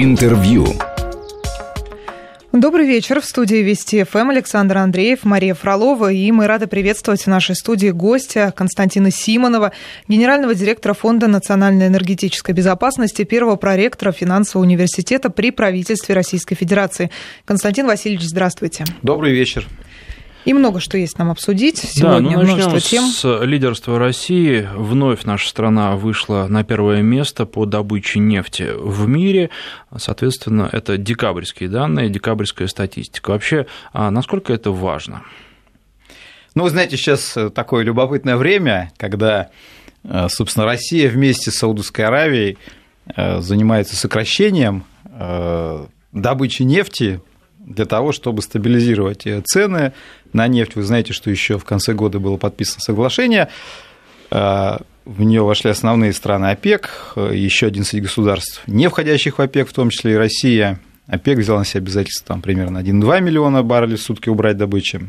Интервью. Добрый вечер. В студии Вести ФМ Александр Андреев, Мария Фролова. И мы рады приветствовать в нашей студии гостя Константина Симонова, генерального директора Фонда национальной энергетической безопасности, первого проректора финансового университета при правительстве Российской Федерации. Константин Васильевич, здравствуйте. Добрый вечер. И много что есть нам обсудить. Сегодня да, ну, множество тем. с лидерства России. Вновь наша страна вышла на первое место по добыче нефти в мире. Соответственно, это декабрьские данные, декабрьская статистика. Вообще, а насколько это важно? Ну, вы знаете, сейчас такое любопытное время, когда, э, собственно, Россия вместе с Саудовской Аравией э, занимается сокращением э, добычи нефти для того, чтобы стабилизировать цены на нефть. Вы знаете, что еще в конце года было подписано соглашение. А, в нее вошли основные страны ОПЕК, еще 11 государств, не входящих в ОПЕК, в том числе и Россия. ОПЕК взял на себя обязательство там, примерно 1,2 миллиона баррелей в сутки убрать добычи.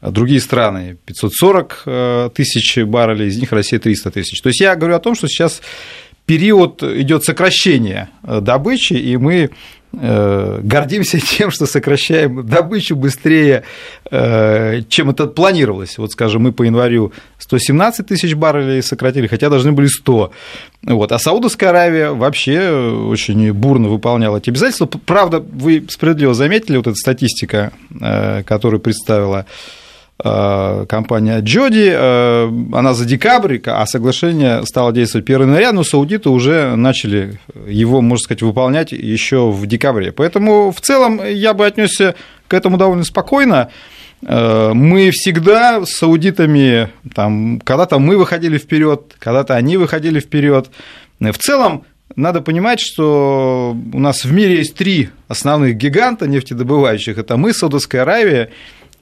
А другие страны 540 э, тысяч баррелей, из них Россия 300 тысяч. То есть я говорю о том, что сейчас период идет сокращения э, добычи, и мы Э, гордимся тем, что сокращаем добычу быстрее, э, чем это планировалось. Вот, скажем, мы по январю 117 тысяч баррелей сократили, хотя должны были 100. Вот. А Саудовская Аравия вообще очень бурно выполняла эти обязательства. Правда, вы справедливо заметили, вот эта статистика, э, которую представила Э, компания Джоди, э, она за декабрь, а соглашение стало действовать 1 января, но саудиты уже начали его, можно сказать, выполнять еще в декабре. Поэтому в целом я бы отнесся к этому довольно спокойно. Э, мы всегда с саудитами, там, когда-то мы выходили вперед, когда-то они выходили вперед. В целом надо понимать, что у нас в мире есть три основных гиганта нефтедобывающих. Это мы, Саудовская Аравия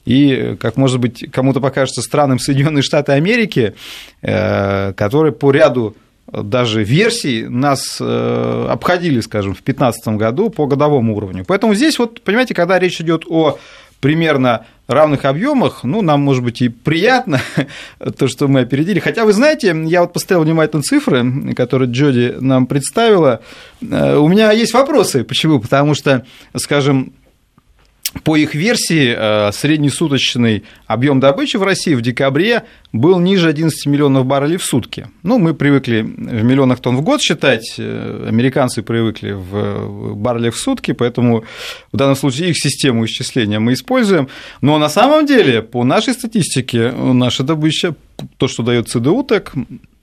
и, как может быть кому-то покажется странным, Соединенные Штаты Америки, э, которые по ряду даже версий нас э, обходили, скажем, в 2015 году по годовому уровню. Поэтому здесь вот, понимаете, когда речь идет о примерно равных объемах, ну, нам, может быть, и приятно то, что мы опередили. Хотя, вы знаете, я вот поставил внимательно цифры, которые Джоди нам представила. Э, у меня есть вопросы. Почему? Потому что, скажем, по их версии, э, среднесуточный объем добычи в России в декабре был ниже 11 миллионов баррелей в сутки. Ну, мы привыкли в миллионах тонн в год считать, э, американцы привыкли в баррелях в сутки, поэтому в данном случае их систему исчисления мы используем. Но на самом деле, по нашей статистике, наша добыча, то, что дает ЦДУ, так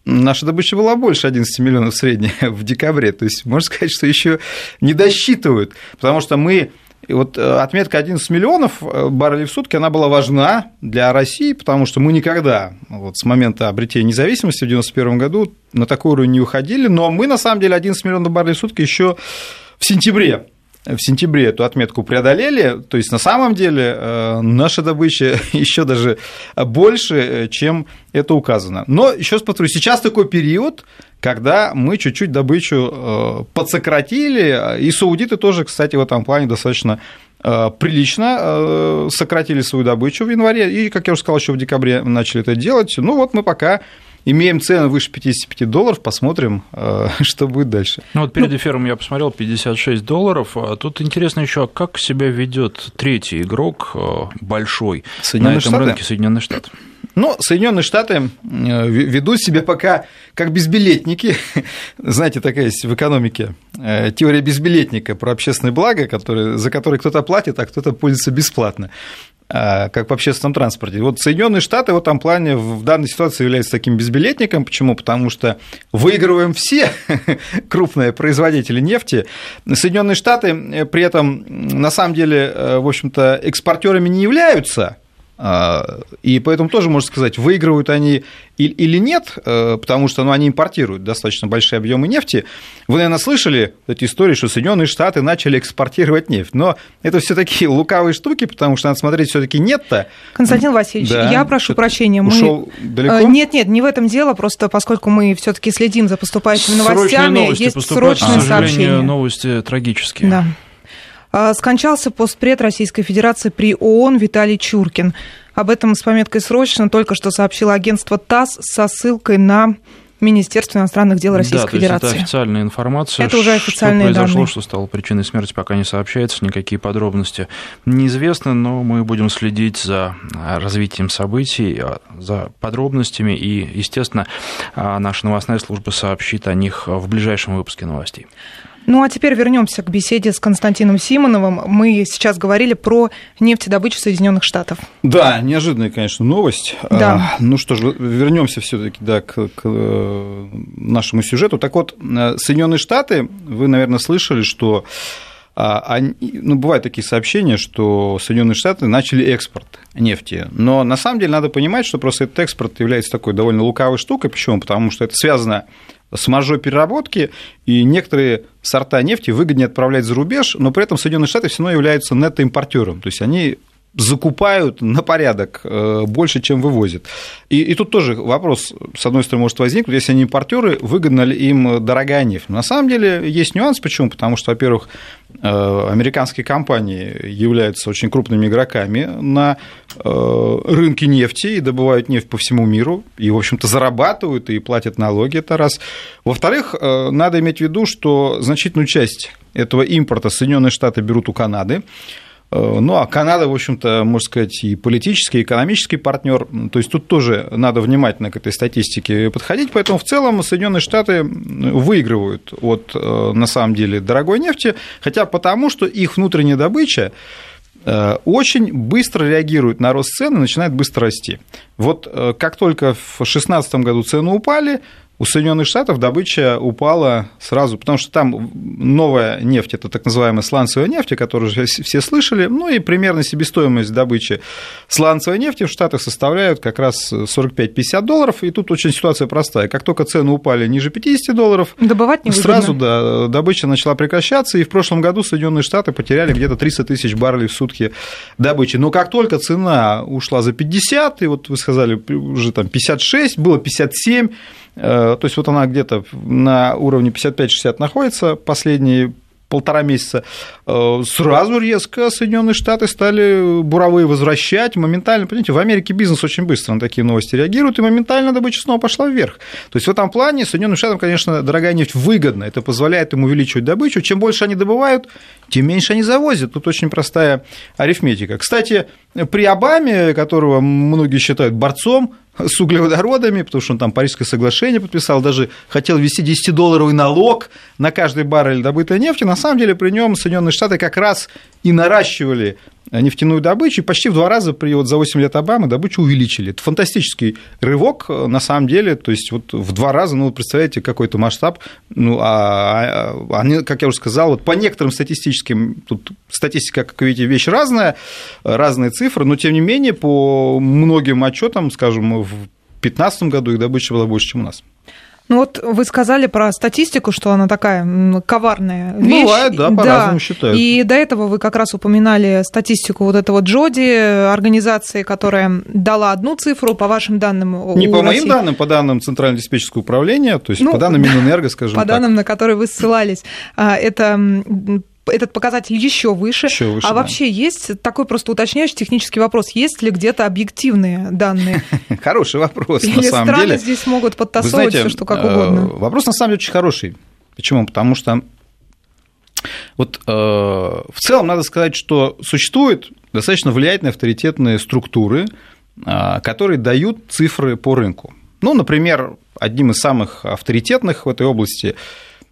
наша добыча была больше 11 миллионов средняя в декабре. То есть, можно сказать, что еще не досчитывают, потому что мы и вот э, отметка 11 миллионов э, баррелей в сутки, она была важна для России, потому что мы никогда вот с момента обретения независимости в 1991 году на такой уровень не уходили, но мы на самом деле 11 миллионов баррелей в сутки еще в сентябре в сентябре эту отметку преодолели, то есть на самом деле э, наша добыча еще даже больше, чем это указано. Но еще раз повторю, сейчас такой период, когда мы чуть-чуть добычу э, подсократили, и саудиты тоже, кстати, в этом плане достаточно э, прилично э, сократили свою добычу в январе, и, как я уже сказал, еще в декабре начали это делать. Ну вот мы пока имеем цены выше 55 долларов, посмотрим, что будет дальше. Ну вот перед эфиром я посмотрел 56 долларов. А тут интересно еще, а как себя ведет третий игрок большой на этом Штаты? рынке Соединенные Штаты? Но Соединенные Штаты э, ведут себя пока как безбилетники. Знаете, такая есть в экономике э, теория безбилетника про общественное благо, который, за которое кто-то платит, а кто-то пользуется бесплатно а, как в общественном транспорте. Вот Соединенные Штаты в этом плане в данной ситуации являются таким безбилетником. Почему? Потому что выигрываем все крупные производители нефти. Соединенные Штаты э, при этом на самом деле, в общем-то, экспортерами не являются, и поэтому тоже можно сказать, выигрывают они или нет, э, потому что ну, они импортируют достаточно большие объемы нефти. Вы, наверное, слышали эти истории, что Соединенные Штаты начали экспортировать нефть. Но это все такие лукавые штуки, потому что надо смотреть все-таки нет-то. Константин Васильевич, да. я прошу прощения. Мы... Ушел далеко? Э, нет, нет, не в этом дело, просто поскольку мы все-таки следим за поступающими новостями, новости есть срочные сообщения. Новости трагические. Да. А, скончался постпред Российской Федерации при ООН Виталий Чуркин. Об этом с пометкой «Срочно» только что сообщило агентство ТАСС со ссылкой на Министерства иностранных дел Российской да, Федерации. То есть это официальная информация. Это уже официальные что произошло, данные. что стало причиной смерти, пока не сообщается, никакие подробности неизвестны, но мы будем следить за развитием событий, за подробностями, и, естественно, наша новостная служба сообщит о них в ближайшем выпуске новостей. Ну а теперь вернемся к беседе с Константином Симоновым. Мы сейчас говорили про нефтедобычу Соединенных Штатов. Да, неожиданная, конечно, новость. Да. А, ну что ж, вернемся все-таки да, к, к э, нашему сюжету. Так вот, э, Соединенные Штаты, вы, наверное, слышали, что а, они, ну, бывают такие сообщения, что Соединенные Штаты начали экспорт нефти. Но на самом деле надо понимать, что просто этот экспорт является такой довольно лукавой штукой. Почему? Потому что это связано с маржой переработки, и некоторые сорта нефти выгоднее отправлять за рубеж, но при этом Соединенные Штаты все равно являются нетоимпортером. То есть они закупают на порядок э, больше, чем вывозят. И, и тут тоже вопрос, с одной стороны, может возникнуть, если они импортеры, выгодна ли им дорогая нефть. Но на самом деле есть нюанс, почему? Потому что, во-первых, э, американские компании являются очень крупными игроками на э, рынке нефти и добывают нефть по всему миру, и, в общем-то, зарабатывают и платят налоги, это раз. Во-вторых, надо иметь в виду, что значительную часть этого импорта Соединенные Штаты берут у Канады, ну, а Канада, в общем-то, можно сказать, и политический, и экономический партнер. То есть тут тоже надо внимательно к этой статистике подходить. Поэтому в целом Соединенные Штаты выигрывают от, на самом деле, дорогой нефти, хотя потому, что их внутренняя добыча очень быстро реагирует на рост цен и начинает быстро расти. Вот как только в 2016 году цены упали, у Соединенных Штатов добыча упала сразу, потому что там новая нефть, это так называемая сланцевая нефть, о которой все слышали, ну и примерно себестоимость добычи сланцевой нефти в Штатах составляют как раз 45-50 долларов, и тут очень ситуация простая. Как только цены упали ниже 50 долларов, Добывать не сразу да, добыча начала прекращаться, и в прошлом году Соединенные Штаты потеряли где-то 300 тысяч баррелей в сутки добычи. Но как только цена ушла за 50, и вот вы сказали, уже там 56, было 57, то есть вот она где-то на уровне 55-60 находится последние полтора месяца, сразу резко Соединенные Штаты стали буровые возвращать, моментально, понимаете, в Америке бизнес очень быстро на такие новости реагирует, и моментально добыча снова пошла вверх. То есть в этом плане Соединенным Штатам, конечно, дорогая нефть выгодна, это позволяет им увеличивать добычу, чем больше они добывают, тем меньше они завозят. Тут очень простая арифметика. Кстати, при Обаме, которого многие считают борцом с углеводородами, потому что он там Парижское соглашение подписал, даже хотел ввести 10-долларовый налог на каждый баррель добытой нефти. На самом деле при нем Соединенные Штаты как раз и наращивали нефтяную добычу, и почти в два раза при, вот за 8 лет Обамы добычу увеличили. Это фантастический рывок, на самом деле, то есть вот в два раза, ну, представляете, какой-то масштаб, ну, а, а они, как я уже сказал, вот по некоторым статистическим, тут статистика, как видите, вещь разная, разные цифры, но, тем не менее, по многим отчетам, скажем, в 2015 году их добыча была больше, чем у нас. Ну вот вы сказали про статистику, что она такая коварная вещь. Бывает, да, по-разному да. считают. И до этого вы как раз упоминали статистику вот этого Джоди, организации, которая дала одну цифру, по вашим данным. Не по России. моим данным, по данным Центрального диспетчерского управления, то есть ну, по данным Минэнерго, скажем по так. По данным, на которые вы ссылались. Это этот показатель еще выше. Еще выше а да. вообще есть такой просто уточняющий технический вопрос: есть ли где-то объективные данные? Хороший вопрос, на самом страны деле. здесь могут подтасовывать все, что как угодно. Вопрос на самом деле очень хороший. Почему? Потому что вот э, в целом надо сказать, что существуют достаточно влиятельные авторитетные структуры, э, которые дают цифры по рынку. Ну, например, одним из самых авторитетных в этой области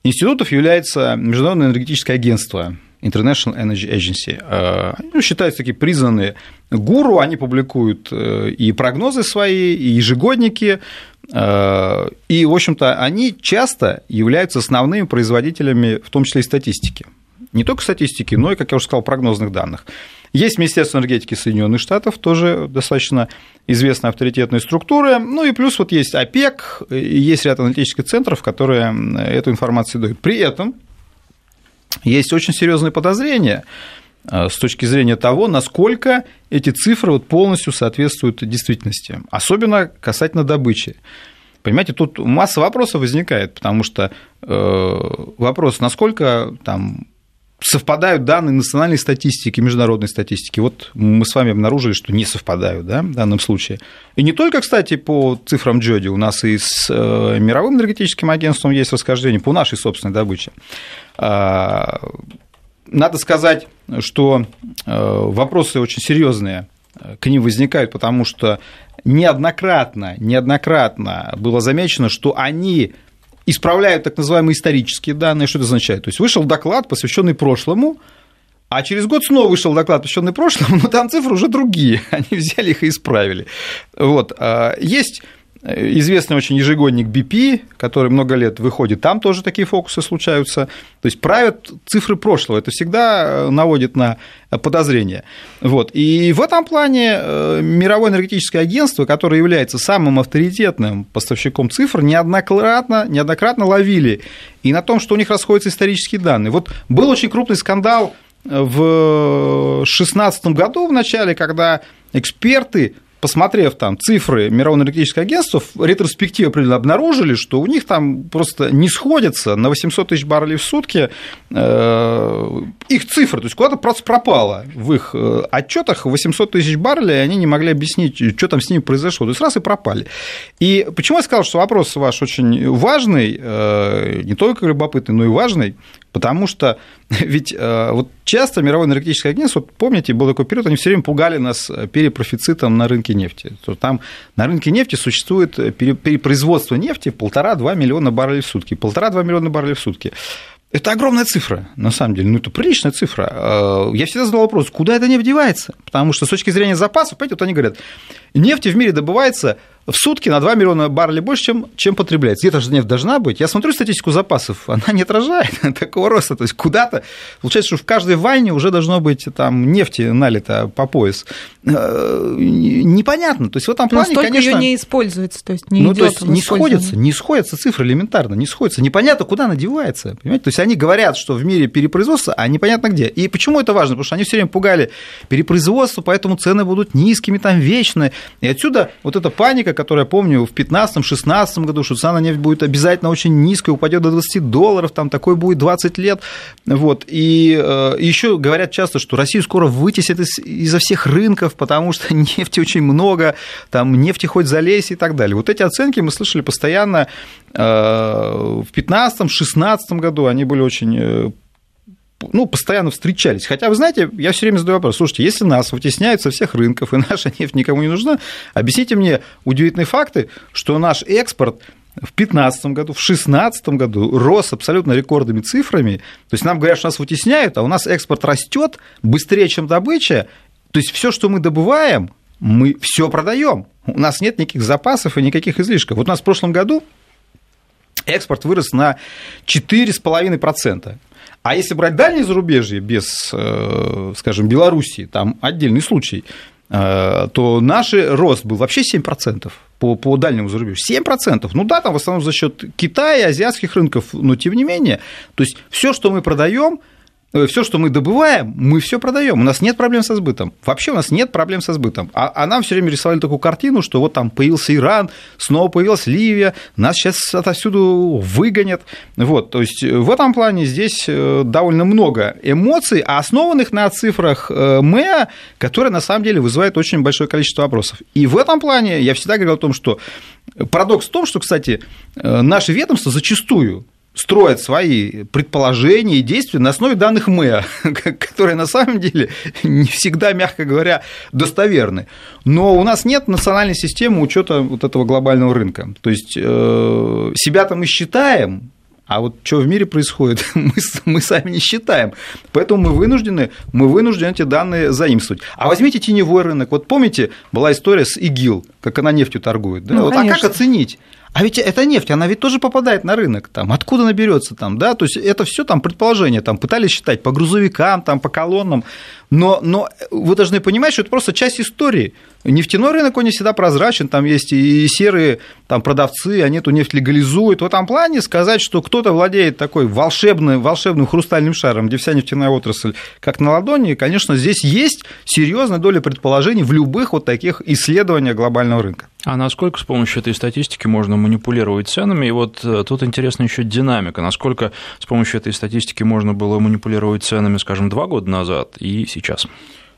институтов является Международное энергетическое агентство International Energy Agency. Ну, считаются такие признанные гуру, они публикуют и прогнозы свои, и ежегодники, и, в общем-то, они часто являются основными производителями, в том числе и статистики. Не только статистики, но и, как я уже сказал, прогнозных данных. Есть Министерство энергетики Соединенных Штатов, тоже достаточно известные авторитетные структуры. Ну и плюс вот есть ОПЕК, есть ряд аналитических центров, которые эту информацию дают. При этом есть очень серьезные подозрения с точки зрения того, насколько эти цифры вот полностью соответствуют действительности, особенно касательно добычи. Понимаете, тут масса вопросов возникает, потому что э, вопрос, насколько там совпадают данные национальной статистики, международной статистики. Вот мы с вами обнаружили, что не совпадают да, в данном случае. И не только, кстати, по цифрам Джоди, у нас и с э, мировым энергетическим агентством есть расхождение по нашей собственной добыче. А, надо сказать, что вопросы очень серьезные к ним возникают, потому что неоднократно, неоднократно было замечено, что они исправляют так называемые исторические данные. Что это означает? То есть вышел доклад, посвященный прошлому, а через год снова вышел доклад, посвященный прошлому, но там цифры уже другие. Они взяли их и исправили. Вот. А, есть известный очень ежегодник BP, который много лет выходит, там тоже такие фокусы случаются. То есть правят цифры прошлого, это всегда наводит на подозрения. Вот. И в этом плане э, Мировое энергетическое агентство, которое является самым авторитетным поставщиком цифр, неоднократно, неоднократно ловили и на том, что у них расходятся исторические данные. Вот был очень крупный скандал в 2016 году в начале, когда эксперты посмотрев там цифры Мирового энергетического агентства, в ретроспективе определенно обнаружили, что у них там просто не сходятся на 800 тысяч баррелей в сутки э, их цифры, то есть куда-то просто пропало в их э, отчетах. 800 тысяч баррелей, и они не могли объяснить, что там с ними произошло, то есть раз и пропали. И почему я сказал, что вопрос ваш очень важный, э, не только любопытный, но и важный, Потому что ведь э, вот часто мировое энергетическое агентство, вот помните, был такой период, они все время пугали нас перепрофицитом на рынке нефти. То там на рынке нефти существует перепроизводство нефти полтора-два миллиона баррелей в сутки. Полтора-два миллиона баррелей в сутки. Это огромная цифра, на самом деле, ну это приличная цифра. Э, я всегда задал вопрос, куда эта нефть девается? Потому что с точки зрения запасов, понимаете, вот они говорят, нефти в мире добывается в сутки на 2 миллиона баррелей больше, чем, чем потребляется. Где-то же нефть должна быть. Я смотрю статистику запасов, она не отражает такого роста. То есть куда-то, получается, что в каждой ванне уже должно быть там нефти налито по пояс. Э, непонятно. То есть в этом плане, Но конечно... не используется, то есть не ну, то есть не сходятся, не сходятся цифры элементарно, не сходятся. Непонятно, куда она девается. Понимаете? То есть они говорят, что в мире перепроизводство, а непонятно где. И почему это важно? Потому что они все время пугали перепроизводство, поэтому цены будут низкими, там вечные. И отсюда вот эта паника, графика, которую я помню в 2015-2016 году, что цена на нефть будет обязательно очень низкая, упадет до 20 долларов, там такой будет 20 лет. Вот. И э, еще говорят часто, что Россию скоро вытесят из, изо всех рынков, потому что нефти очень много, там нефти хоть залезь и так далее. Вот эти оценки мы слышали постоянно э, в 2015-2016 году, они были очень э, ну, постоянно встречались. Хотя, вы знаете, я все время задаю вопрос, слушайте, если нас вытесняют со всех рынков, и наша нефть никому не нужна, объясните мне удивительные факты, что наш экспорт в 2015 году, в 2016 году рос абсолютно рекордными цифрами. То есть нам говорят, что нас вытесняют, а у нас экспорт растет быстрее, чем добыча. То есть все, что мы добываем, мы все продаем. У нас нет никаких запасов и никаких излишков. Вот у нас в прошлом году экспорт вырос на 4,5%. А если брать дальние зарубежье без, э, скажем, Белоруссии, там отдельный случай, э, то наш рост был вообще 7% по, по дальнему зарубежью. 7%. Ну да, там в основном за счет Китая, азиатских рынков, но тем не менее. То есть все, что мы продаем, все, что мы добываем, мы все продаем. У нас нет проблем со сбытом. Вообще у нас нет проблем со сбытом. А, а нам все время рисовали такую картину, что вот там появился Иран, снова появилась Ливия, нас сейчас отовсюду выгонят. Вот, то есть в этом плане здесь э, довольно много эмоций, основанных на цифрах э, МЭА, которые на самом деле вызывают очень большое количество вопросов. И в этом плане я всегда говорил о том, что парадокс в том, что, кстати, наше ведомство зачастую строят свои предположения и действия на основе данных МЭА, которые на самом деле не всегда, мягко говоря, достоверны. Но у нас нет национальной системы учета вот этого глобального рынка. То есть э, себя-то мы считаем, а вот что в мире происходит, мы, мы сами не считаем. Поэтому мы вынуждены, мы вынуждены эти данные заимствовать. А возьмите теневой рынок. Вот помните, была история с ИГИЛ, как она нефтью торгует. Да? Ну, вот, а как оценить? А ведь эта нефть, она ведь тоже попадает на рынок, там, откуда она берется там, да, то есть это все там предположения, там пытались считать по грузовикам, там, по колоннам, но, но вы должны понимать, что это просто часть истории. нефтяной рынок, он не всегда прозрачен, там есть и серые там, продавцы, они эту нефть легализуют. В этом плане сказать, что кто-то владеет такой волшебным, волшебным хрустальным шаром, где вся нефтяная отрасль как на ладони, конечно, здесь есть серьезная доля предположений в любых вот таких исследованиях глобального рынка. А насколько с помощью этой статистики можно манипулировать ценами? И вот э, тут интересна еще динамика. Насколько с помощью этой статистики можно было манипулировать ценами, скажем, два года назад и сейчас?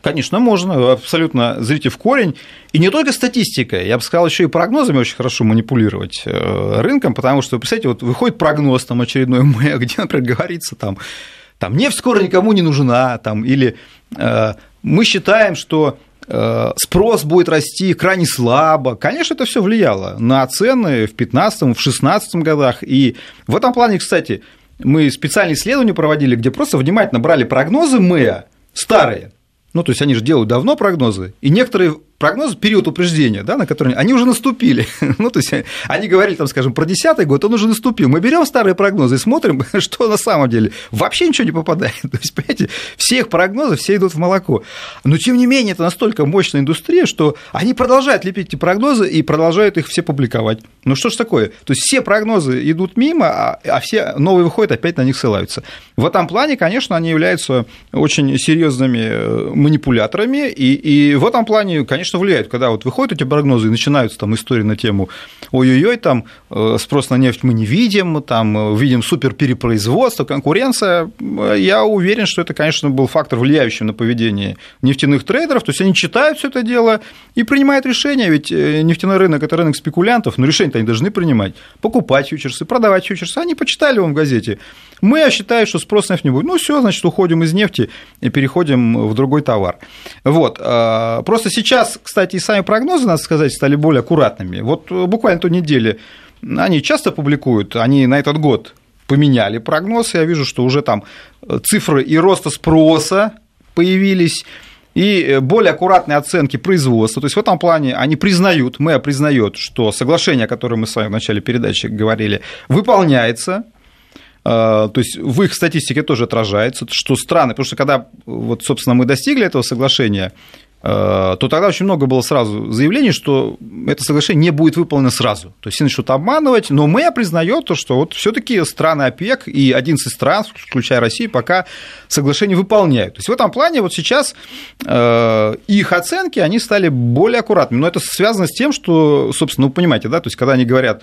Конечно, можно, абсолютно зрите в корень. И не только статистикой, я бы сказал, еще и прогнозами очень хорошо манипулировать э, рынком, потому что, представляете, вот выходит прогноз там очередной, где, например, говорится там, там нефть скоро никому не нужна, там, или э, мы считаем, что э, спрос будет расти крайне слабо. Конечно, это все влияло на цены в 2015, в 2016 годах. И в этом плане, кстати, мы специальные исследования проводили, где просто внимательно брали прогнозы МЭА, старые, ну, то есть они же делают давно прогнозы, и некоторые прогноз, период упреждения, да, на который они уже наступили. ну, то есть они говорили, там, скажем, про 10 год, он уже наступил. Мы берем старые прогнозы и смотрим, что на самом деле вообще ничего не попадает. то есть, понимаете, все их прогнозы, все идут в молоко. Но, тем не менее, это настолько мощная индустрия, что они продолжают лепить эти прогнозы и продолжают их все публиковать. Ну, что ж такое? То есть, все прогнозы идут мимо, а, а все новые выходят, опять на них ссылаются. В этом плане, конечно, они являются очень серьезными э, манипуляторами, и, и в этом плане, конечно, конечно, влияет, когда вот выходят эти прогнозы и начинаются там истории на тему ой-ой-ой, там э, спрос на нефть мы не видим, там э, видим супер перепроизводство, конкуренция. Я уверен, что это, конечно, был фактор, влияющий на поведение нефтяных трейдеров. То есть они читают все это дело и принимают решения, ведь э, нефтяной рынок – это рынок спекулянтов, но решения они должны принимать, покупать фьючерсы, продавать фьючерсы. Они почитали вам в газете. Мы считаем, что спрос на нефть не будет. Ну, все, значит, уходим из нефти и переходим в другой товар. Вот. Просто сейчас кстати, и сами прогнозы, надо сказать, стали более аккуратными. Вот э, буквально ту неделю они часто публикуют, они на этот год поменяли прогноз, я вижу, что уже там э, цифры и роста спроса появились, и э, более аккуратные оценки производства. То есть в этом плане они признают, мы признает, что соглашение, о котором мы с вами в начале передачи говорили, выполняется, то есть в их статистике тоже отражается, что страны, потому что когда, вот, собственно, мы достигли этого соглашения, то тогда очень много было сразу заявлений, что это соглашение не будет выполнено сразу. То есть все начнут обманывать, но мы признаем то, что вот все-таки страны ОПЕК и 11 стран, включая Россию, пока соглашение выполняют. То есть в этом плане вот сейчас э, их оценки, они стали более аккуратными. Но это связано с тем, что, собственно, ну, понимаете, да, то есть когда они говорят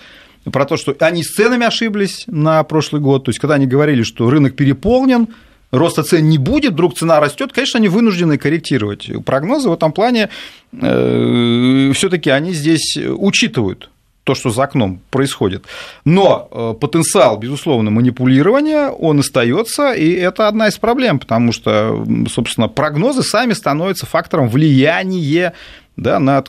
про то, что они с ценами ошиблись на прошлый год, то есть когда они говорили, что рынок переполнен, роста цен не будет, вдруг цена растет, конечно, они вынуждены корректировать прогнозы. В этом плане э, все-таки они здесь учитывают то, что за окном происходит. Но э, потенциал, безусловно, манипулирования, он остается, и это одна из проблем, потому что, собственно, прогнозы сами становятся фактором влияния да, на,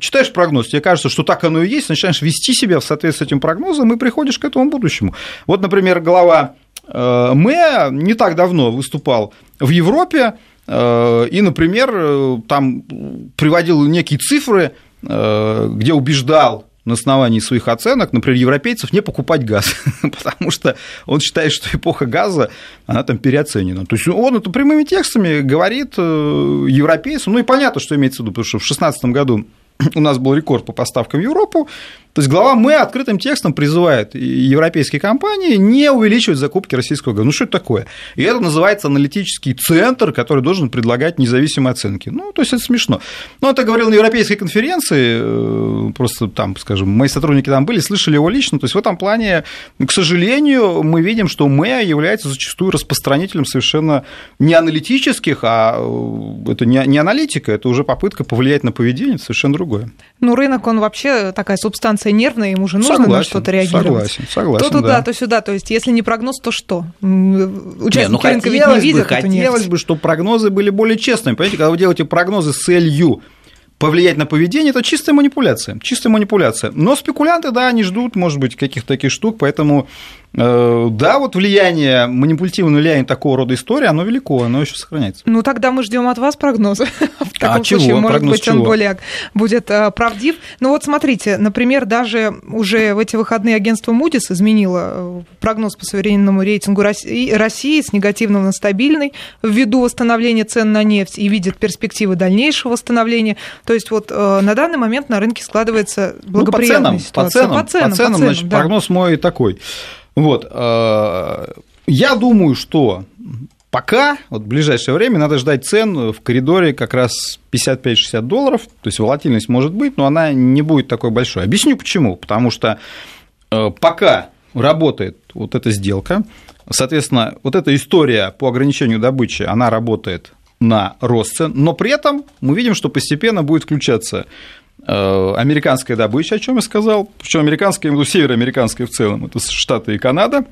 читаешь прогноз, тебе кажется, что так оно и есть, начинаешь вести себя в соответствии с этим прогнозом и приходишь к этому будущему. Вот, например, глава Мэ не так давно выступал в Европе э, и, например, э, там приводил некие цифры, где убеждал на основании своих оценок, например, европейцев не покупать газ, потому что он считает, что эпоха газа, она там переоценена. То есть он это прямыми текстами говорит европейцам, ну и понятно, что имеется в виду, потому что в 2016 году у нас был рекорд по поставкам в Европу, то есть глава Мы открытым текстом призывает европейские компании не увеличивать закупки российского газа. Ну что это такое? И это называется аналитический центр, который должен предлагать независимые оценки. Ну, то есть это смешно. Но это говорил на европейской конференции, э, просто там, скажем, мои сотрудники там были, слышали его лично. То есть в этом плане, к сожалению, мы видим, что МЭА является зачастую распространителем совершенно не аналитических, а э, это не аналитика, это уже попытка повлиять на поведение, это совершенно другое. Ну, рынок, он вообще такая субстанция ситуация нервная, ему же нужно согласен, на что-то реагировать. Согласен, согласен. То туда, да. то сюда. То есть, если не прогноз, то что? Участники не, ну, рынка ведь не видят бы, Хотелось бы, чтобы прогнозы были более честными. Понимаете, когда вы делаете прогнозы с целью повлиять на поведение, это чистая манипуляция, чистая манипуляция. Но спекулянты, да, они ждут, может быть, каких-то таких штук, поэтому да, вот влияние, манипулятивное влияние такого рода истории, оно велико, оно еще сохраняется. Ну, тогда мы ждем от вас прогноза. В таком а чего? случае, может Прогноз быть, чего? он более будет э, правдив. Ну, вот смотрите, например, даже уже в эти выходные агентство Moody's изменило э, прогноз по суверенному рейтингу России, с негативного на стабильный ввиду восстановления цен на нефть и видит перспективы дальнейшего восстановления. То есть вот э, на данный момент на рынке складывается благоприятная ну, по ценам, ситуация. По ценам, по ценам, значит, да. прогноз мой такой. Вот, э, я думаю, что пока, вот в ближайшее время, надо ждать цен в коридоре как раз 55-60 долларов, то есть волатильность может быть, но она не будет такой большой. Объясню почему. Потому что э, пока работает вот эта сделка, соответственно, вот эта история по ограничению добычи, она работает на рост цен, но при этом мы видим, что постепенно будет включаться американская добыча, о чем я сказал, причем американская, ну, североамериканская в целом, это Штаты и Канада,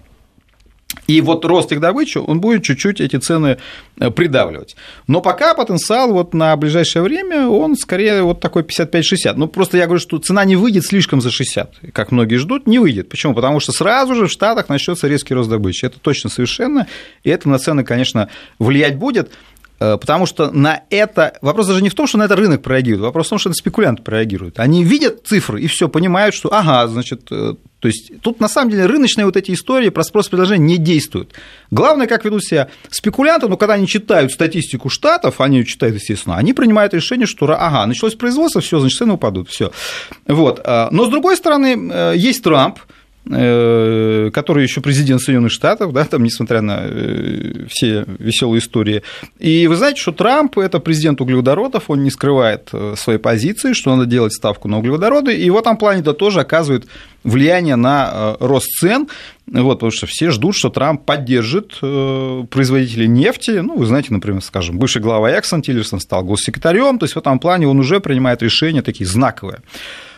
и вот рост их добычи, он будет чуть-чуть эти цены э, придавливать. Но пока потенциал вот на ближайшее время, он скорее вот такой 55-60. Ну, просто я говорю, что цена не выйдет слишком за 60, как многие ждут, не выйдет. Почему? Потому что сразу же в Штатах начнется резкий рост добычи. Это точно совершенно, и это на цены, конечно, влиять будет. Э, потому что на это... Вопрос даже не в том, что на это рынок прореагирует, вопрос в том, что это спекулянты прореагируют. Они видят цифры и все понимают, что, ага, значит, э, то есть тут на самом деле рыночные вот эти истории про спрос предложения не действуют. Главное, как ведут себя спекулянты, но когда они читают статистику штатов, они ее читают, естественно, они принимают решение, что, ага, началось производство, все, значит, цены упадут, все. Вот. Э, но с другой стороны, есть Трамп, который еще президент Соединенных Штатов, да, там, несмотря на все веселые истории. И вы знаете, что Трамп – это президент углеводородов, он не скрывает своей позиции, что надо делать ставку на углеводороды, и в этом плане это тоже оказывает влияние на рост цен, вот, потому что все ждут, что Трамп поддержит производителей нефти. Ну, вы знаете, например, скажем, бывший глава Эксон Тиллерсон стал госсекретарем, то есть в этом плане он уже принимает решения такие знаковые.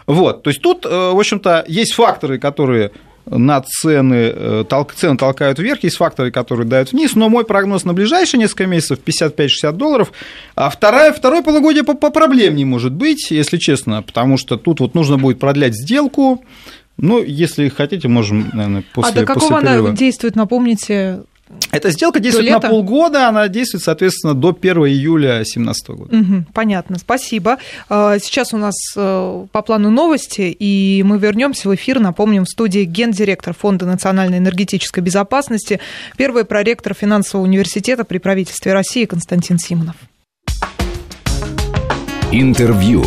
Вот, то есть тут, в общем-то, есть факторы, которые на цены, цены толкают вверх, есть факторы, которые дают вниз, но мой прогноз на ближайшие несколько месяцев 55-60 долларов, а второе, второе полугодие проблемнее может быть, если честно, потому что тут вот нужно будет продлять сделку, ну, если хотите, можем, наверное, после А до какого после она действует, напомните? Эта сделка действует на полгода, она действует, соответственно, до 1 июля 2017 года. Угу, понятно, спасибо. Сейчас у нас по плану новости, и мы вернемся в эфир. Напомним, в студии гендиректор Фонда национальной энергетической безопасности, первый проректор финансового университета при правительстве России Константин Симонов. Интервью.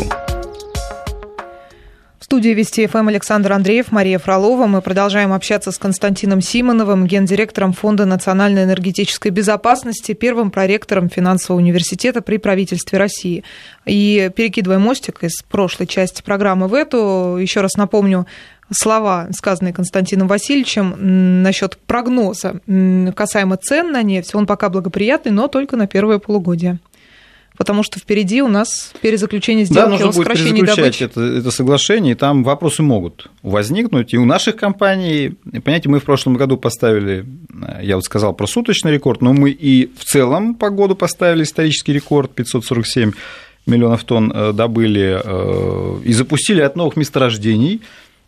Студии Вести ФМ Александр Андреев, Мария Фролова. Мы продолжаем общаться с Константином Симоновым, гендиректором Фонда национальной энергетической безопасности, первым проректором финансового университета при правительстве России. И перекидывая мостик из прошлой части программы в эту, еще раз напомню, слова, сказанные Константином Васильевичем насчет прогноза касаемо цен на нефть, он пока благоприятный, но только на первое полугодие потому что впереди у нас перезаключение сделки да, нужно о будет добычи. Это, это соглашение, и там вопросы могут возникнуть. И у наших компаний, понимаете, мы в прошлом году поставили, я вот сказал про суточный рекорд, но мы и в целом по году поставили исторический рекорд 547 миллионов тонн добыли и запустили от новых месторождений.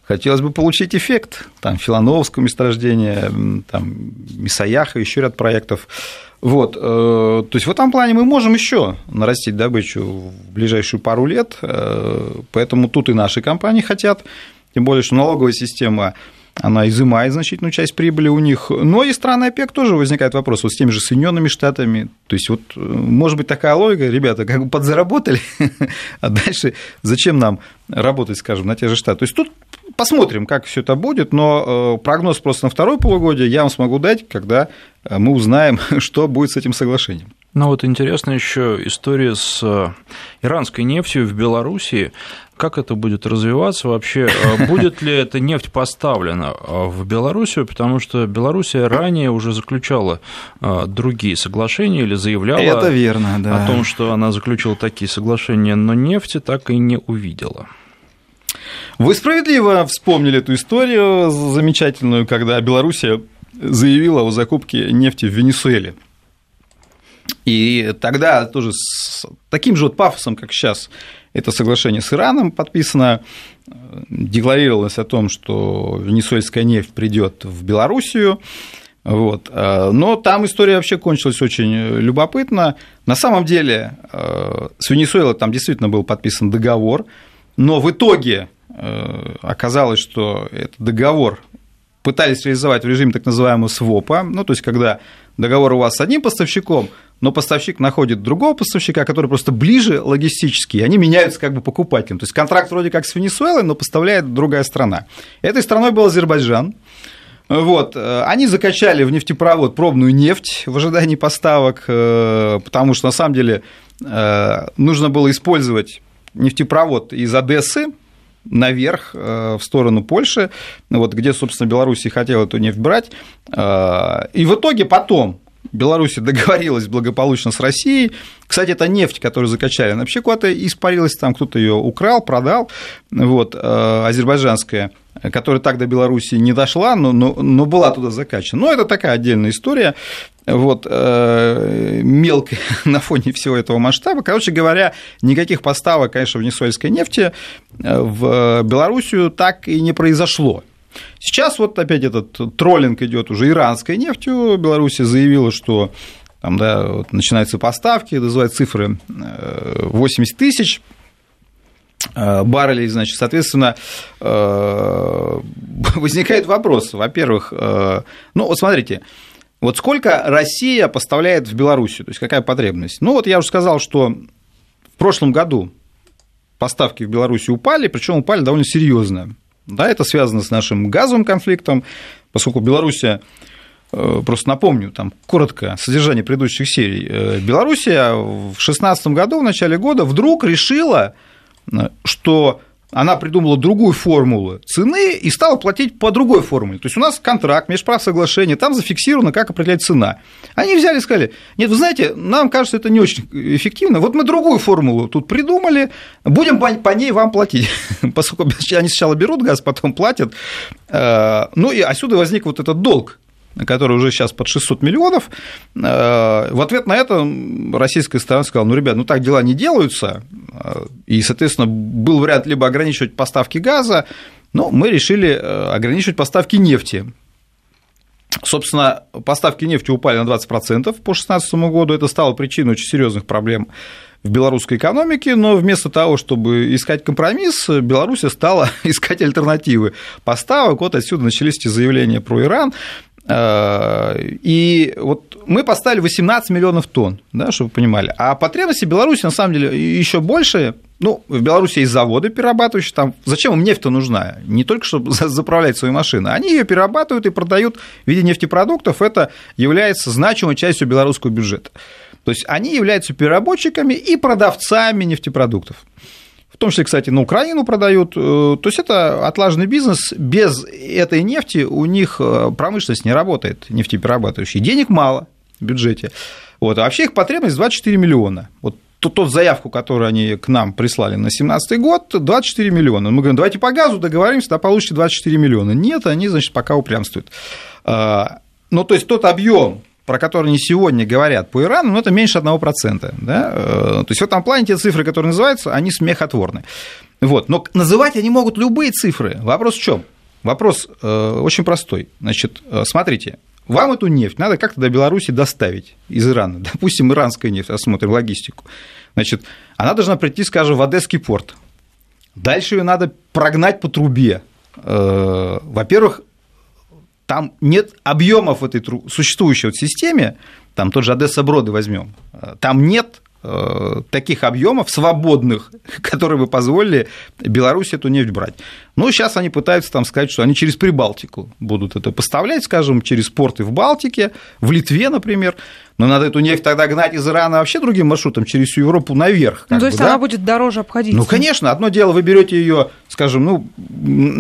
Хотелось бы получить эффект, там, Филановского месторождения, там, Мисаяха, еще ряд проектов. Вот, то есть в этом плане мы можем еще нарастить добычу в ближайшую пару лет, поэтому тут и наши компании хотят, тем более, что налоговая система она изымает значительную часть прибыли у них. Но и страны ОПЕК тоже возникает вопрос вот с теми же Соединенными Штатами. То есть, вот может быть такая логика, ребята, как бы подзаработали, а дальше зачем нам работать, скажем, на те же Штаты. То есть тут посмотрим, как все это будет, но прогноз просто на второе полугодие я вам смогу дать, когда мы узнаем, что будет с этим соглашением. Ну вот интересна еще история с иранской нефтью в Белоруссии. Как это будет развиваться вообще? Будет ли эта нефть поставлена в Белоруссию? Потому что Белоруссия ранее уже заключала другие соглашения или заявляла это верно, да. о том, что она заключила такие соглашения, но нефти так и не увидела. Вы справедливо вспомнили эту историю замечательную, когда Белоруссия заявила о закупке нефти в Венесуэле. И тогда тоже с таким же вот пафосом, как сейчас, это соглашение с Ираном подписано, декларировалось о том, что венесуэльская нефть придет в Белоруссию, вот. Но там история вообще кончилась очень любопытно. На самом деле с Венесуэлой там действительно был подписан договор, но в итоге оказалось, что этот договор пытались реализовать в режиме так называемого СВОПа, ну, то есть, когда договор у вас с одним поставщиком, но поставщик находит другого поставщика, который просто ближе логистически, и они меняются как бы покупателем. То есть контракт вроде как с Венесуэлой, но поставляет другая страна. Этой страной был Азербайджан. Вот. Они закачали в нефтепровод пробную нефть в ожидании поставок, э, потому что на самом деле э, нужно было использовать нефтепровод из Одессы, наверх э, в сторону Польши, вот, где, собственно, Беларусь хотела эту нефть брать. Э, и в итоге потом Беларусь договорилась благополучно с Россией. Кстати, это нефть, которую закачали, она вообще куда-то испарилась, там кто-то ее украл, продал, вот, э, азербайджанская, которая так до Беларуси не дошла, но, но, но была туда закачана. Но это такая отдельная история вот, э, мелкой на фоне всего этого масштаба. Короче говоря, никаких поставок, конечно, венесуэльской нефти э, в Белоруссию так и не произошло. Сейчас вот опять этот троллинг идет уже иранской нефтью. Беларусь заявила, что там, да, вот начинаются поставки, называют цифры 80 э, тысяч баррелей, значит, соответственно, возникает вопрос, во-первых, ну, вот смотрите, вот сколько Россия поставляет в Белоруссию, то есть какая потребность? Ну вот я уже сказал, что в прошлом году поставки в Беларуси упали, причем упали довольно серьезно. Да, это связано с нашим газовым конфликтом, поскольку Белоруссия э, Просто напомню, там коротко содержание предыдущих серий. Э, Белоруссия в 2016 году, в начале года, вдруг решила, э, что она придумала другую формулу цены и стала платить по другой формуле. То есть у нас контракт, межправ соглашение, там зафиксировано, как определять цена. Они взяли и сказали, нет, вы знаете, нам кажется, это не очень эффективно, вот мы другую формулу тут придумали, будем по ней вам платить. Поскольку они сначала берут газ, потом платят. Э, ну и отсюда возник вот этот долг который уже сейчас под 600 миллионов. Э, в ответ на это российская сторона сказала, ну, ребят, ну так дела не делаются, э, и, соответственно, был вариант либо ограничивать поставки газа, но мы решили э, ограничивать поставки нефти. Собственно, поставки нефти упали на 20% по 2016 году. Это стало причиной очень серьезных проблем в белорусской экономике, но вместо того, чтобы искать компромисс, Беларусь стала искать альтернативы поставок. Вот отсюда начались эти заявления про Иран. Э, и вот мы поставили 18 миллионов тонн, да, чтобы вы понимали. А потребности Беларуси на самом деле еще больше. Ну, в Беларуси есть заводы перерабатывающие, там зачем им нефть-то нужна? Не только чтобы заправлять свои машины. Они ее перерабатывают и продают в виде нефтепродуктов. Это является значимой частью белорусского бюджета. То есть они являются переработчиками и продавцами нефтепродуктов в том числе, кстати, на Украину продают. Э, то есть это отлаженный бизнес. Без этой нефти у них э, промышленность не работает, нефтеперерабатывающая. Денег мало в бюджете. Вот. А вообще их потребность 24 миллиона. Вот тот, заявку, которую они к нам прислали на 2017 год, 24 миллиона. Мы говорим, давайте по газу договоримся, да получите 24 миллиона. Нет, они, значит, пока упрямствуют. А, ну, то есть тот объем про которые они сегодня говорят по Ирану, ну, это меньше 1%. Да? Э, то есть в этом плане те цифры, которые называются, они смехотворны. Вот. Но называть они могут любые цифры. Вопрос в чем? Вопрос э, очень простой. Значит, э, смотрите, вам эту нефть надо как-то до Беларуси доставить из Ирана. Допустим, иранская нефть, рассмотрим логистику. Значит, она должна прийти, скажем, в Одесский порт. Дальше ее надо прогнать по трубе. Во-первых, там нет объемов в этой существующей вот системе, там тот же Одесса Броды возьмем, э, там нет э, таких объемов свободных, которые бы позволили Беларуси эту нефть брать. Ну, сейчас они пытаются там сказать, что они через Прибалтику будут это поставлять, скажем, через порты в Балтике, в Литве, например. Но надо эту нефть тогда гнать из Ирана вообще другим маршрутом, через всю Европу наверх. Ну, то есть бы, она да? будет дороже обходиться. Ну, конечно, одно дело, вы берете ее, скажем, ну,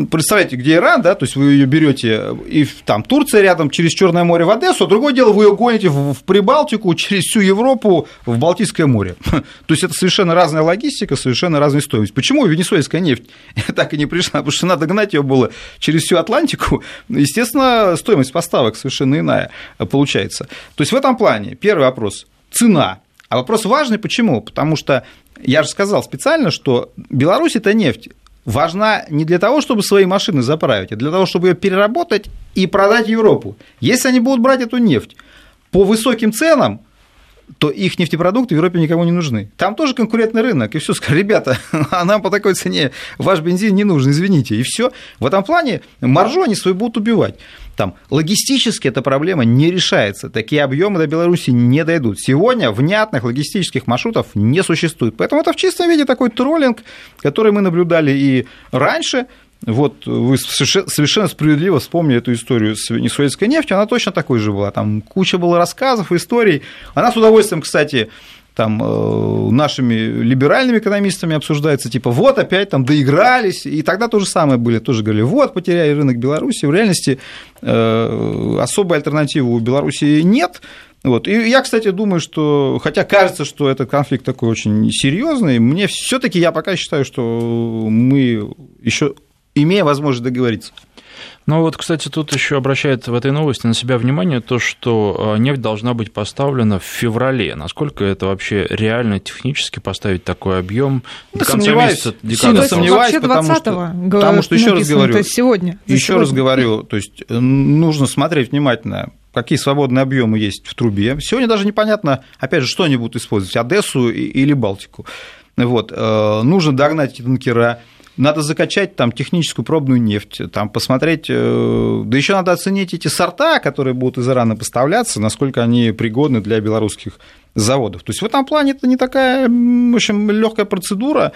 представляете, где Иран, да, то есть вы ее берете и там Турция рядом через Черное море в Одессу, а другое дело, вы ее гоните в, в Прибалтику через всю Европу в Балтийское море. То есть это совершенно разная логистика, совершенно разная стоимость. Почему венесуэльская нефть так и не пришла? Потому что надо гнать ее было через всю Атлантику. Естественно, стоимость поставок совершенно иная получается. То есть в этом плане плане первый вопрос – цена. А вопрос важный почему? Потому что я же сказал специально, что Беларусь это нефть важна не для того, чтобы свои машины заправить, а для того, чтобы ее переработать и продать Европу. Если они будут брать эту нефть по высоким ценам, то их нефтепродукты в Европе никому не нужны. Там тоже конкурентный рынок, и все, скажут, ребята, а нам по такой цене ваш бензин не нужен, извините, и все. В этом плане маржу они свою будут убивать. Там логистически эта проблема не решается. Такие объемы до Беларуси не дойдут. Сегодня внятных логистических маршрутов не существует. Поэтому это в чистом виде такой троллинг, который мы наблюдали и раньше. Вот вы совершенно справедливо вспомнили эту историю с несоветской нефтью, она точно такой же была. Там куча было рассказов, историй. Она с удовольствием, кстати, там э, нашими либеральными экономистами обсуждается, типа, вот опять там доигрались, и тогда то же самое были, тоже говорили, вот потеряли рынок Беларуси, в реальности э, особой альтернативы у Беларуси нет, вот. И я, кстати, думаю, что, хотя кажется, что этот конфликт такой очень серьезный, мне все-таки я пока считаю, что мы еще имея возможность договориться. Ну вот, кстати, тут еще обращает в этой новости на себя внимание то, что а, нефть должна быть поставлена в феврале. Насколько это вообще реально технически поставить такой объем до конца сомневаюсь, месяца Сильно сомневаюсь, потому что, потому что еще раз говорю, то есть сегодня, еще сегодня. раз говорю, то есть э, нужно смотреть внимательно, какие свободные объемы есть в трубе. Сегодня даже непонятно, опять же, что они будут использовать, Одессу или Балтику. Вот. Э, нужно догнать эти танкера надо закачать там техническую пробную нефть, там посмотреть, э, да еще надо оценить эти сорта, которые будут из Ирана поставляться, насколько они пригодны для белорусских заводов. То есть в этом плане это не такая, в общем, легкая процедура.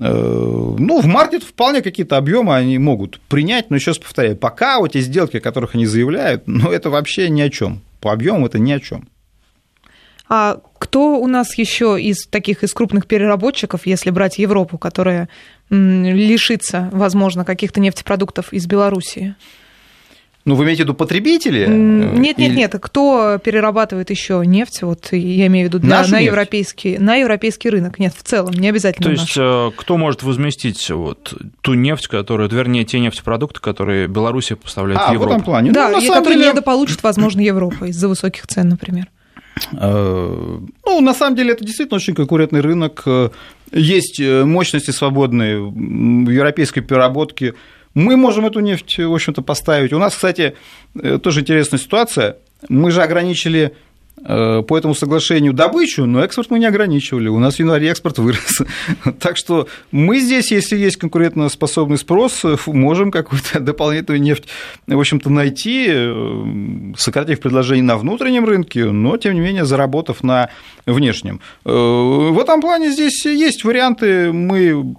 Э, ну, в марте вполне какие-то объемы они могут принять, но еще раз повторяю, пока вот эти сделки, о которых они заявляют, ну, это вообще ни о чем. По объемам это ни о чем. А кто у нас еще из таких из крупных переработчиков, если брать Европу, которая лишится, возможно, каких-то нефтепродуктов из Белоруссии? Ну, вы имеете в виду потребители? Нет, нет, нет. Кто перерабатывает еще нефть? Вот я имею в виду для, на, европейский, на европейский рынок. Нет, в целом, не обязательно. То есть, наш. Э, кто может возместить вот ту нефть, которую, вернее, те нефтепродукты, которые Беларусь поставляет а, в Европу? в этом плане. Да, ну, и которые деле... недополучит, возможно, Европа из-за высоких цен, например. Э, ну, на самом деле, это действительно очень конкурентный рынок. Есть э, мощности свободные в европейской переработке. Мы можем эту нефть, в общем-то, поставить. У нас, кстати, э, тоже интересная ситуация. Мы же ограничили Э, по этому соглашению добычу, но экспорт мы не ограничивали. У нас в январе экспорт вырос. Так что мы здесь, если есть конкурентоспособный спрос, можем какую-то дополнительную нефть, в общем-то, найти, э, сократив предложение на внутреннем рынке, но, тем не менее, заработав на внешнем. Э, в этом плане здесь есть варианты. Мы,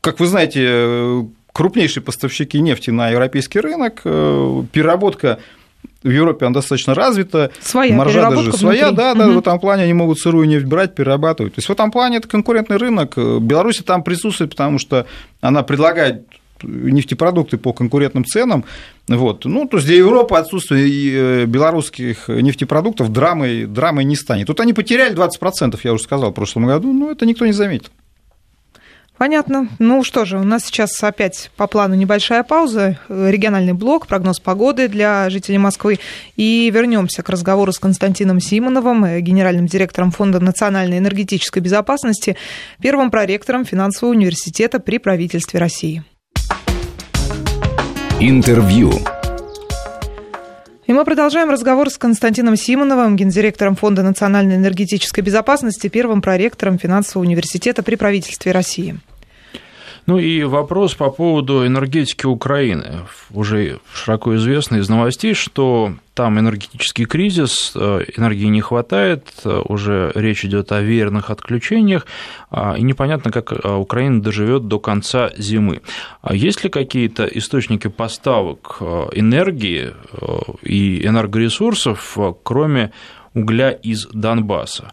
как вы знаете, крупнейшие поставщики нефти на европейский рынок, переработка в Европе она достаточно развита, своя маржа даже своя, да, да, угу. в этом плане они могут сырую нефть брать, перерабатывать. То есть в этом плане это конкурентный рынок. Беларусь там присутствует, потому что она предлагает нефтепродукты по конкурентным ценам. Вот. Ну, то есть для Европы отсутствие э, белорусских нефтепродуктов драмой, драмой не станет. Тут они потеряли 20%, я уже сказал, в прошлом году, но это никто не заметил. Понятно. Ну что же, у нас сейчас опять по плану небольшая пауза, региональный блок, прогноз погоды для жителей Москвы. И вернемся к разговору с Константином Симоновым, генеральным директором Фонда национальной энергетической безопасности, первым проректором финансового университета при правительстве России. Интервью. И мы продолжаем разговор с Константином Симоновым, гендиректором Фонда национальной энергетической безопасности, первым проректором финансового университета при правительстве России. Ну и вопрос по поводу энергетики Украины. Уже широко известно из новостей, что там энергетический кризис, э, энергии не хватает, э, уже речь идет о веерных отключениях, а, и непонятно, как э, Украина доживет до конца зимы. А есть ли какие-то источники поставок энергии и энергоресурсов, кроме угля из Донбасса?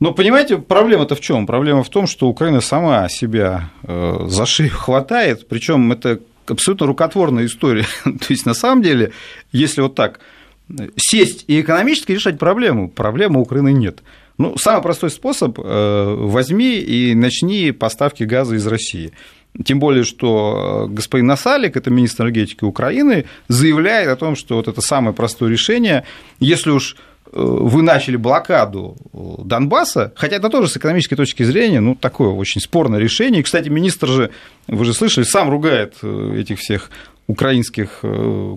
Но понимаете, проблема-то в чем? Проблема в том, что Украина сама себя э, за шею хватает, причем это абсолютно рукотворная история. То есть, на самом деле, если вот так сесть и экономически решать проблему, проблемы Украины нет. Ну, самый простой способ э, – возьми и начни поставки газа из России. Тем более, что господин Насалик, это министр энергетики Украины, заявляет о том, что вот это самое простое решение, если уж вы начали блокаду Донбасса, хотя это тоже с экономической точки зрения, ну, такое очень спорное решение. И, кстати, министр же, вы же слышали, сам ругает этих всех украинских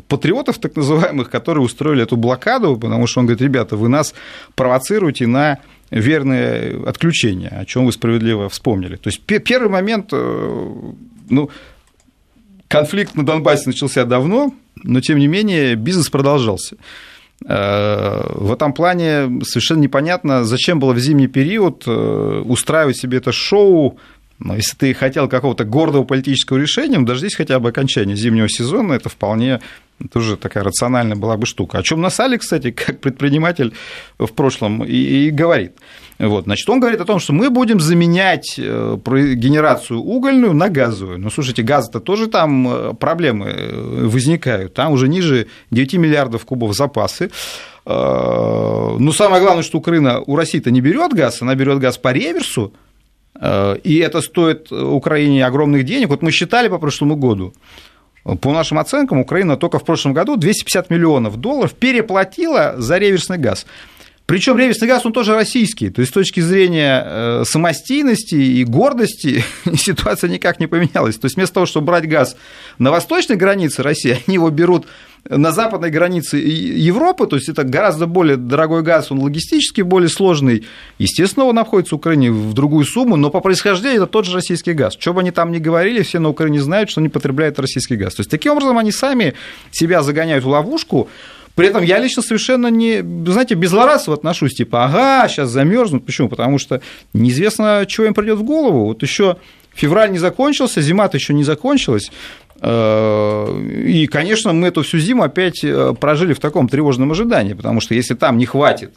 патриотов, так называемых, которые устроили эту блокаду, потому что он говорит, ребята, вы нас провоцируете на верное отключение, о чем вы справедливо вспомнили. То есть первый момент, ну, конфликт на Донбассе начался давно, но тем не менее бизнес продолжался. Э, в этом плане совершенно непонятно, зачем было в зимний период э, устраивать себе это шоу, но если ты хотел какого-то гордого политического решения, ну, дождись хотя бы окончания зимнего сезона, это вполне тоже такая рациональная была бы штука. О чем Насали, кстати, как предприниматель в прошлом и, и говорит. Вот, значит, он говорит о том, что мы будем заменять э, генерацию угольную на газовую. Но, слушайте, газ-то тоже там э, проблемы э, возникают. Там уже ниже 9 миллиардов кубов запасы. Но самое главное, что Украина у России-то не берет газ, она берет газ по реверсу, и это стоит Украине огромных денег. Вот мы считали по прошлому году, по нашим оценкам, Украина только в прошлом году 250 миллионов долларов переплатила за реверсный газ. Причем реверсный газ, он тоже российский. То есть с точки зрения э, самостийности и гордости ситуация никак не поменялась. То есть вместо того, чтобы брать газ на восточной границе России, они его берут на западной границе Европы, то есть это гораздо более дорогой газ, он логистически более сложный. Естественно, он находится в Украине в другую сумму, но по происхождению это тот же российский газ. Что бы они там ни говорили, все на Украине знают, что они потребляют российский газ. То есть таким образом они сами себя загоняют в ловушку, при этом я лично совершенно не, знаете, беззлорадственно отношусь, типа, ага, сейчас замерзнут. Почему? Потому что неизвестно, чего им придет в голову. Вот еще февраль не закончился, зима-то еще не закончилась. Э, и, конечно, мы эту всю зиму опять э, прожили в таком тревожном ожидании, потому что если там не хватит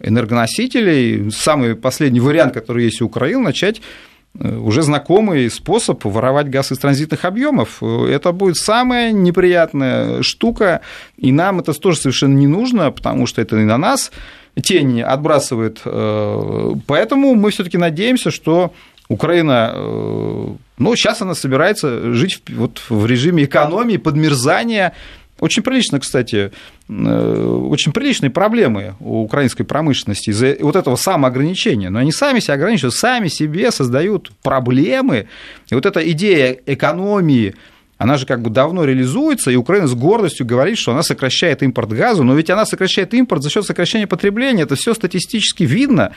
энергоносителей, самый последний вариант, который есть у Украины, начать уже знакомый способ воровать газ из транзитных объемов. Это будет самая неприятная штука, и нам это тоже совершенно не нужно, потому что это и на нас тень отбрасывает. Э, поэтому мы все-таки надеемся, что Украина, э, ну, сейчас она собирается жить вот в режиме экономии, подмерзания, очень прилично, кстати, э, очень приличные проблемы у украинской промышленности из-за вот этого самоограничения. Но они сами себя ограничивают, сами себе создают проблемы. И вот эта идея экономии, она же как бы давно реализуется, и Украина с гордостью говорит, что она сокращает импорт газа, но ведь она сокращает импорт за счет сокращения потребления, это все статистически видно.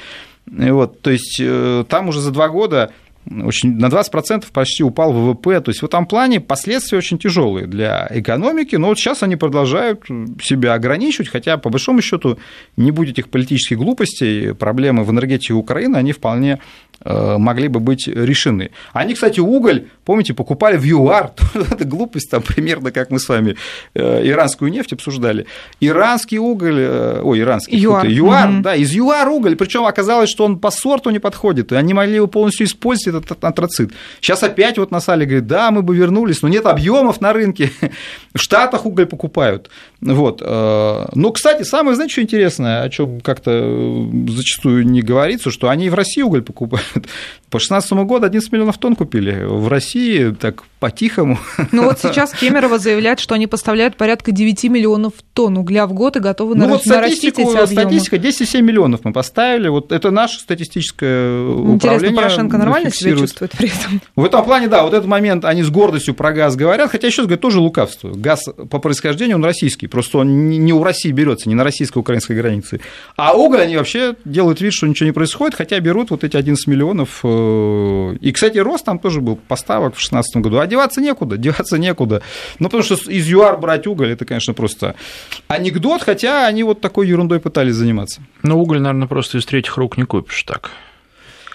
Вот, то есть э, там уже за два года очень, на 20% почти упал ВВП. То есть в этом плане последствия очень тяжелые для экономики, но вот сейчас они продолжают себя ограничивать, хотя по большому счету не будет этих политических глупостей, проблемы в энергетике Украины, они вполне Э, могли бы быть решены. Они, кстати, уголь, помните, покупали в ЮАР, это глупость, там примерно как мы с вами э, иранскую нефть обсуждали. Иранский уголь, э, ой, иранский, ЮАР, ЮАР угу. да, из ЮАР уголь, причем оказалось, что он по сорту не подходит, и они могли его полностью использовать, этот антрацит. Сейчас опять вот на сале говорит, да, мы бы вернулись, но нет объемов на рынке, в Штатах уголь покупают. Вот. Но, кстати, самое, знаете, что интересное, о чем как-то зачастую не говорится, что они и в России уголь покупают. По 2016 году 11 миллионов тонн купили. В России так по-тихому. Ну вот сейчас Кемерово заявляет, что они поставляют порядка 9 миллионов тонн угля в год и готовы ну, вот нарастить эти. Статистика 10,7 миллионов мы поставили. Вот это наше статистическое Интересно, управление. Порошенко нормально себя чувствует при этом? В этом плане, да, вот этот момент они с гордостью про газ говорят, хотя еще раз говорю, тоже лукавство. Газ по происхождению он российский, просто он не у России берется, не на российско-украинской границе. А уголь они вообще делают вид, что ничего не происходит, хотя берут вот эти 11 миллионов. Э, и, кстати, рост там тоже был поставок в 2016 году. А деваться некуда, деваться некуда. Ну, потому что из ЮАР брать уголь, это, конечно, просто анекдот, хотя они вот такой ерундой пытались заниматься. Но уголь, наверное, просто из третьих рук не купишь так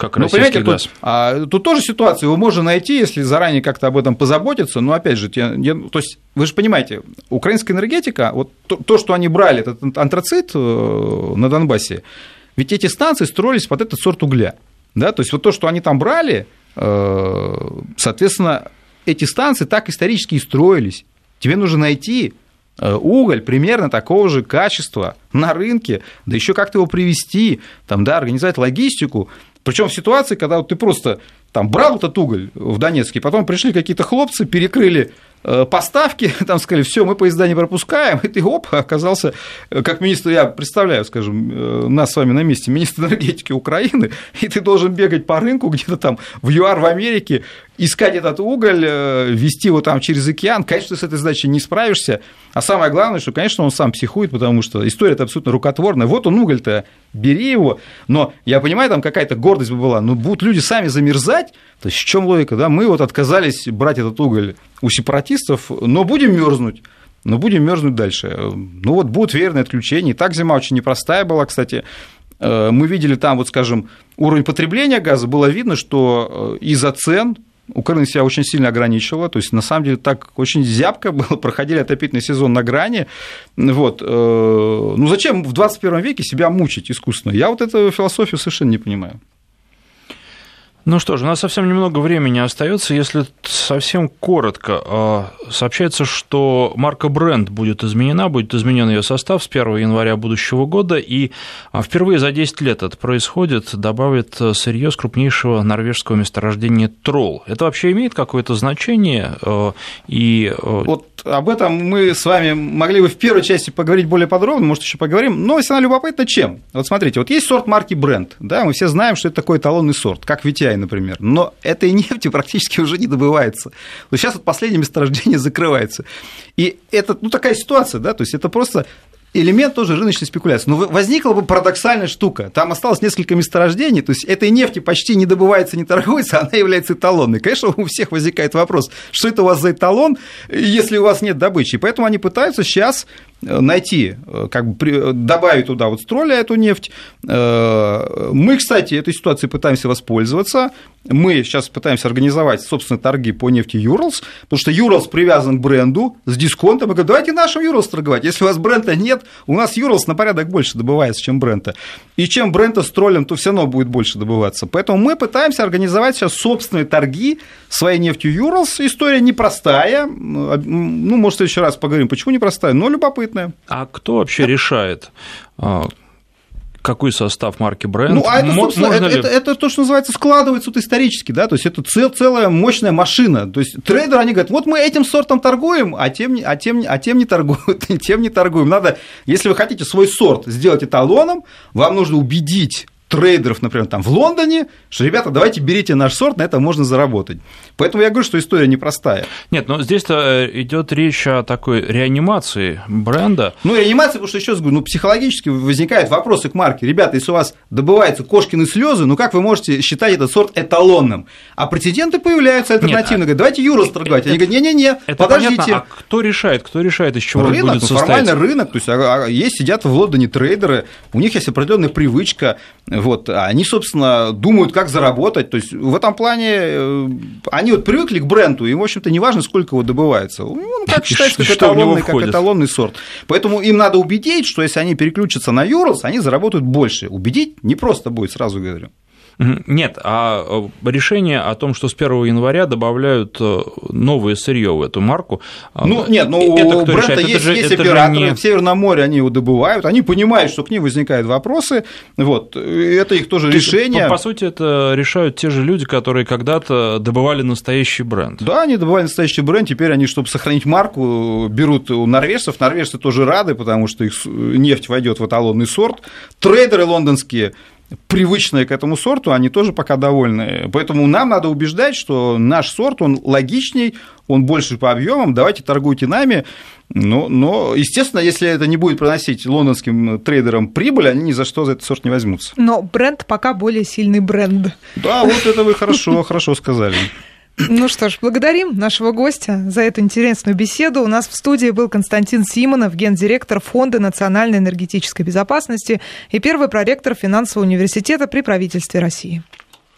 как ну, понимаете, газ. Тут, а, тут тоже ситуация, его можно найти, если заранее как-то об этом позаботиться, но опять же, я, я, то есть вы же понимаете, украинская энергетика, вот то, то, что они брали, этот антрацит э, на Донбассе, ведь эти станции строились под этот сорт угля. Да? То есть вот то, что они там брали, э, соответственно, эти станции так исторически и строились. Тебе нужно найти э, уголь примерно такого же качества на рынке, да еще как-то его привести, там, да, организовать логистику. Причем в ситуации, когда вот ты просто там брал этот уголь в Донецке, потом пришли какие-то хлопцы, перекрыли Э, поставки, там сказали, все, мы поезда не пропускаем, и ты, оп, оказался, э, как министр, я представляю, скажем, э, нас с вами на месте, министр энергетики Украины, и ты должен бегать по рынку где-то там в ЮАР в Америке, искать этот уголь, вести его там через океан, конечно, с этой задачей не справишься, а самое главное, что, конечно, он сам психует, потому что история это абсолютно рукотворная, вот он уголь-то, бери его, но я понимаю, там какая-то гордость бы была, но будут люди сами замерзать, то есть в чем логика, да, мы вот отказались брать этот уголь у сепаратистов, но будем мерзнуть. Но будем мерзнуть дальше. Ну вот будут верные отключения. И так зима очень непростая была, кстати. Э, мы видели там, вот скажем, уровень потребления газа, было видно, что э, из-за цен Украина себя очень сильно ограничивала, то есть на самом деле так очень зябко было, проходили отопительный сезон на грани. Вот. Э, ну зачем в 21 веке себя мучить искусственно? Я вот эту философию совершенно не понимаю. Ну что ж, у нас совсем немного времени остается. Если совсем коротко, а, сообщается, что марка бренд будет изменена, будет изменен ее состав с 1 января будущего года, и а, впервые за 10 лет это происходит, добавит сырье с крупнейшего норвежского месторождения Тролл. Это вообще имеет какое-то значение? А, и... Вот об этом мы с вами могли бы в первой части поговорить более подробно, может, еще поговорим. Но если она любопытна, чем? Вот смотрите, вот есть сорт марки бренд, да, мы все знаем, что это такой эталонный сорт, как VTI, например. Но этой нефти практически уже не добывается. Но сейчас вот последнее месторождение закрывается. И это, ну, такая ситуация, да, то есть это просто элемент тоже рыночной спекуляции. Но возникла бы парадоксальная штука. Там осталось несколько месторождений, то есть этой нефти почти не добывается, не торгуется, она является эталонной. Конечно, у всех возникает вопрос, что это у вас за эталон, если у вас нет добычи. Поэтому они пытаются сейчас найти, э, как бы добавить туда вот строля эту нефть. Э, мы, кстати, этой ситуацией пытаемся воспользоваться. Мы сейчас пытаемся организовать собственные торги по нефти Юрлс, потому что Юрлс привязан к бренду с дисконтом. Мы говорим, давайте нашим Юрлс торговать. Если у вас бренда нет, у нас Юрлс на порядок больше добывается, чем бренда. И чем бренда с троллем, то все равно будет больше добываться. Поэтому мы пытаемся организовать сейчас собственные торги своей нефтью Юрлс. История непростая. Ну, может, следующий раз поговорим, почему непростая, но любопытная любопытная. А кто вообще решает, а, какой состав марки бренд. Ну, а это, собственно, это, ли... это, это то, что называется, складывается вот исторически, да, то есть это цел, целая мощная машина. То есть трейдеры, они говорят, вот мы этим сортом торгуем, а тем, а тем, а тем не торгуют, тем не торгуем. Надо, если вы хотите свой сорт сделать эталоном, вам нужно убедить трейдеров, например, там в Лондоне, что, ребята, давайте берите наш сорт, на это можно заработать. Поэтому я говорю, что история непростая. Нет, но здесь-то э, идет речь о такой реанимации бренда. Ну, реанимация, потому что еще раз говорю, ну, психологически возникают вопросы к марке. Ребята, если у вас добываются кошкины слезы, ну как вы можете считать этот сорт эталонным? А прецеденты появляются альтернативно. Нет, говорят, давайте Юрос торговать. Они говорят, не-не-не, подождите. Понятно, а кто решает? Кто решает, из чего рынок, будет ну, формально рынок. То есть а, а, есть, сидят в Лондоне трейдеры, у них есть определенная привычка вот, они, собственно, думают, как заработать. То есть в этом плане э, они вот привыкли к бренду, им, в общем-то, не важно, сколько его добывается. Он как считается, как эталонный, как эталонный сорт. Поэтому им надо убедить, что если они переключатся на Юрлс, они заработают больше. Убедить не просто будет, сразу говорю. Нет, а э, решение о том, что с 1 января добавляют э, новое сырье в эту марку. А, ну, нет, ну, это у бренда решает? есть, это же, есть это операторы не... в Северном море, они его добывают, они понимают, что к ним возникают вопросы, вот, это их тоже То решение. По, по сути, это решают те же люди, которые когда-то добывали настоящий бренд. Да, они добывали настоящий бренд, теперь они, чтобы сохранить марку, берут у норвежцев, норвежцы тоже рады, потому что их нефть войдет в эталонный сорт. Трейдеры лондонские привычные к этому сорту, они тоже пока довольны. Поэтому нам надо убеждать, что наш сорт, он логичней, он больше по объемам, давайте торгуйте нами. Но, но, естественно, если это не будет приносить лондонским трейдерам прибыль, они ни за что за этот сорт не возьмутся. Но бренд пока более сильный бренд. Да, вот это вы хорошо, хорошо сказали. Ну что ж, благодарим нашего гостя за эту интересную беседу. У нас в студии был Константин Симонов, гендиректор Фонда национальной энергетической безопасности и первый проректор финансового университета при правительстве России.